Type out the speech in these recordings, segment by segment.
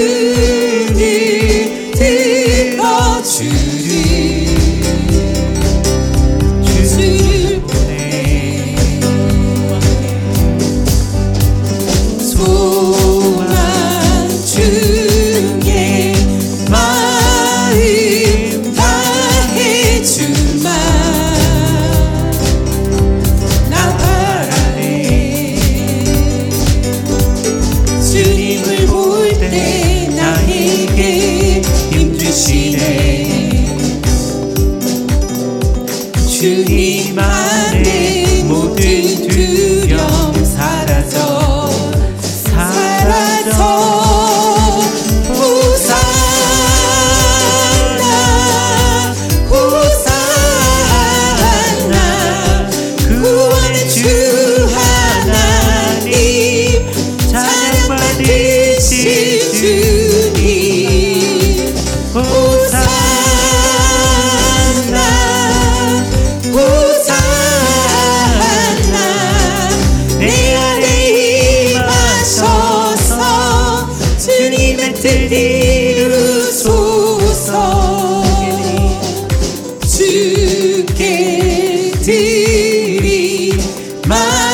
그니 들어주리. 주를 보내 소망 중에 마음 다해 주마. 나 바라네. 주님을 볼때 to. 마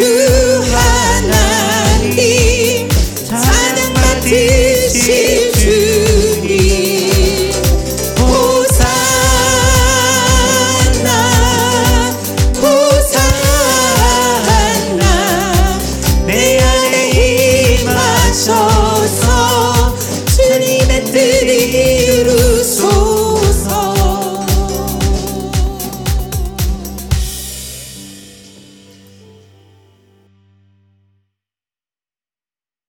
you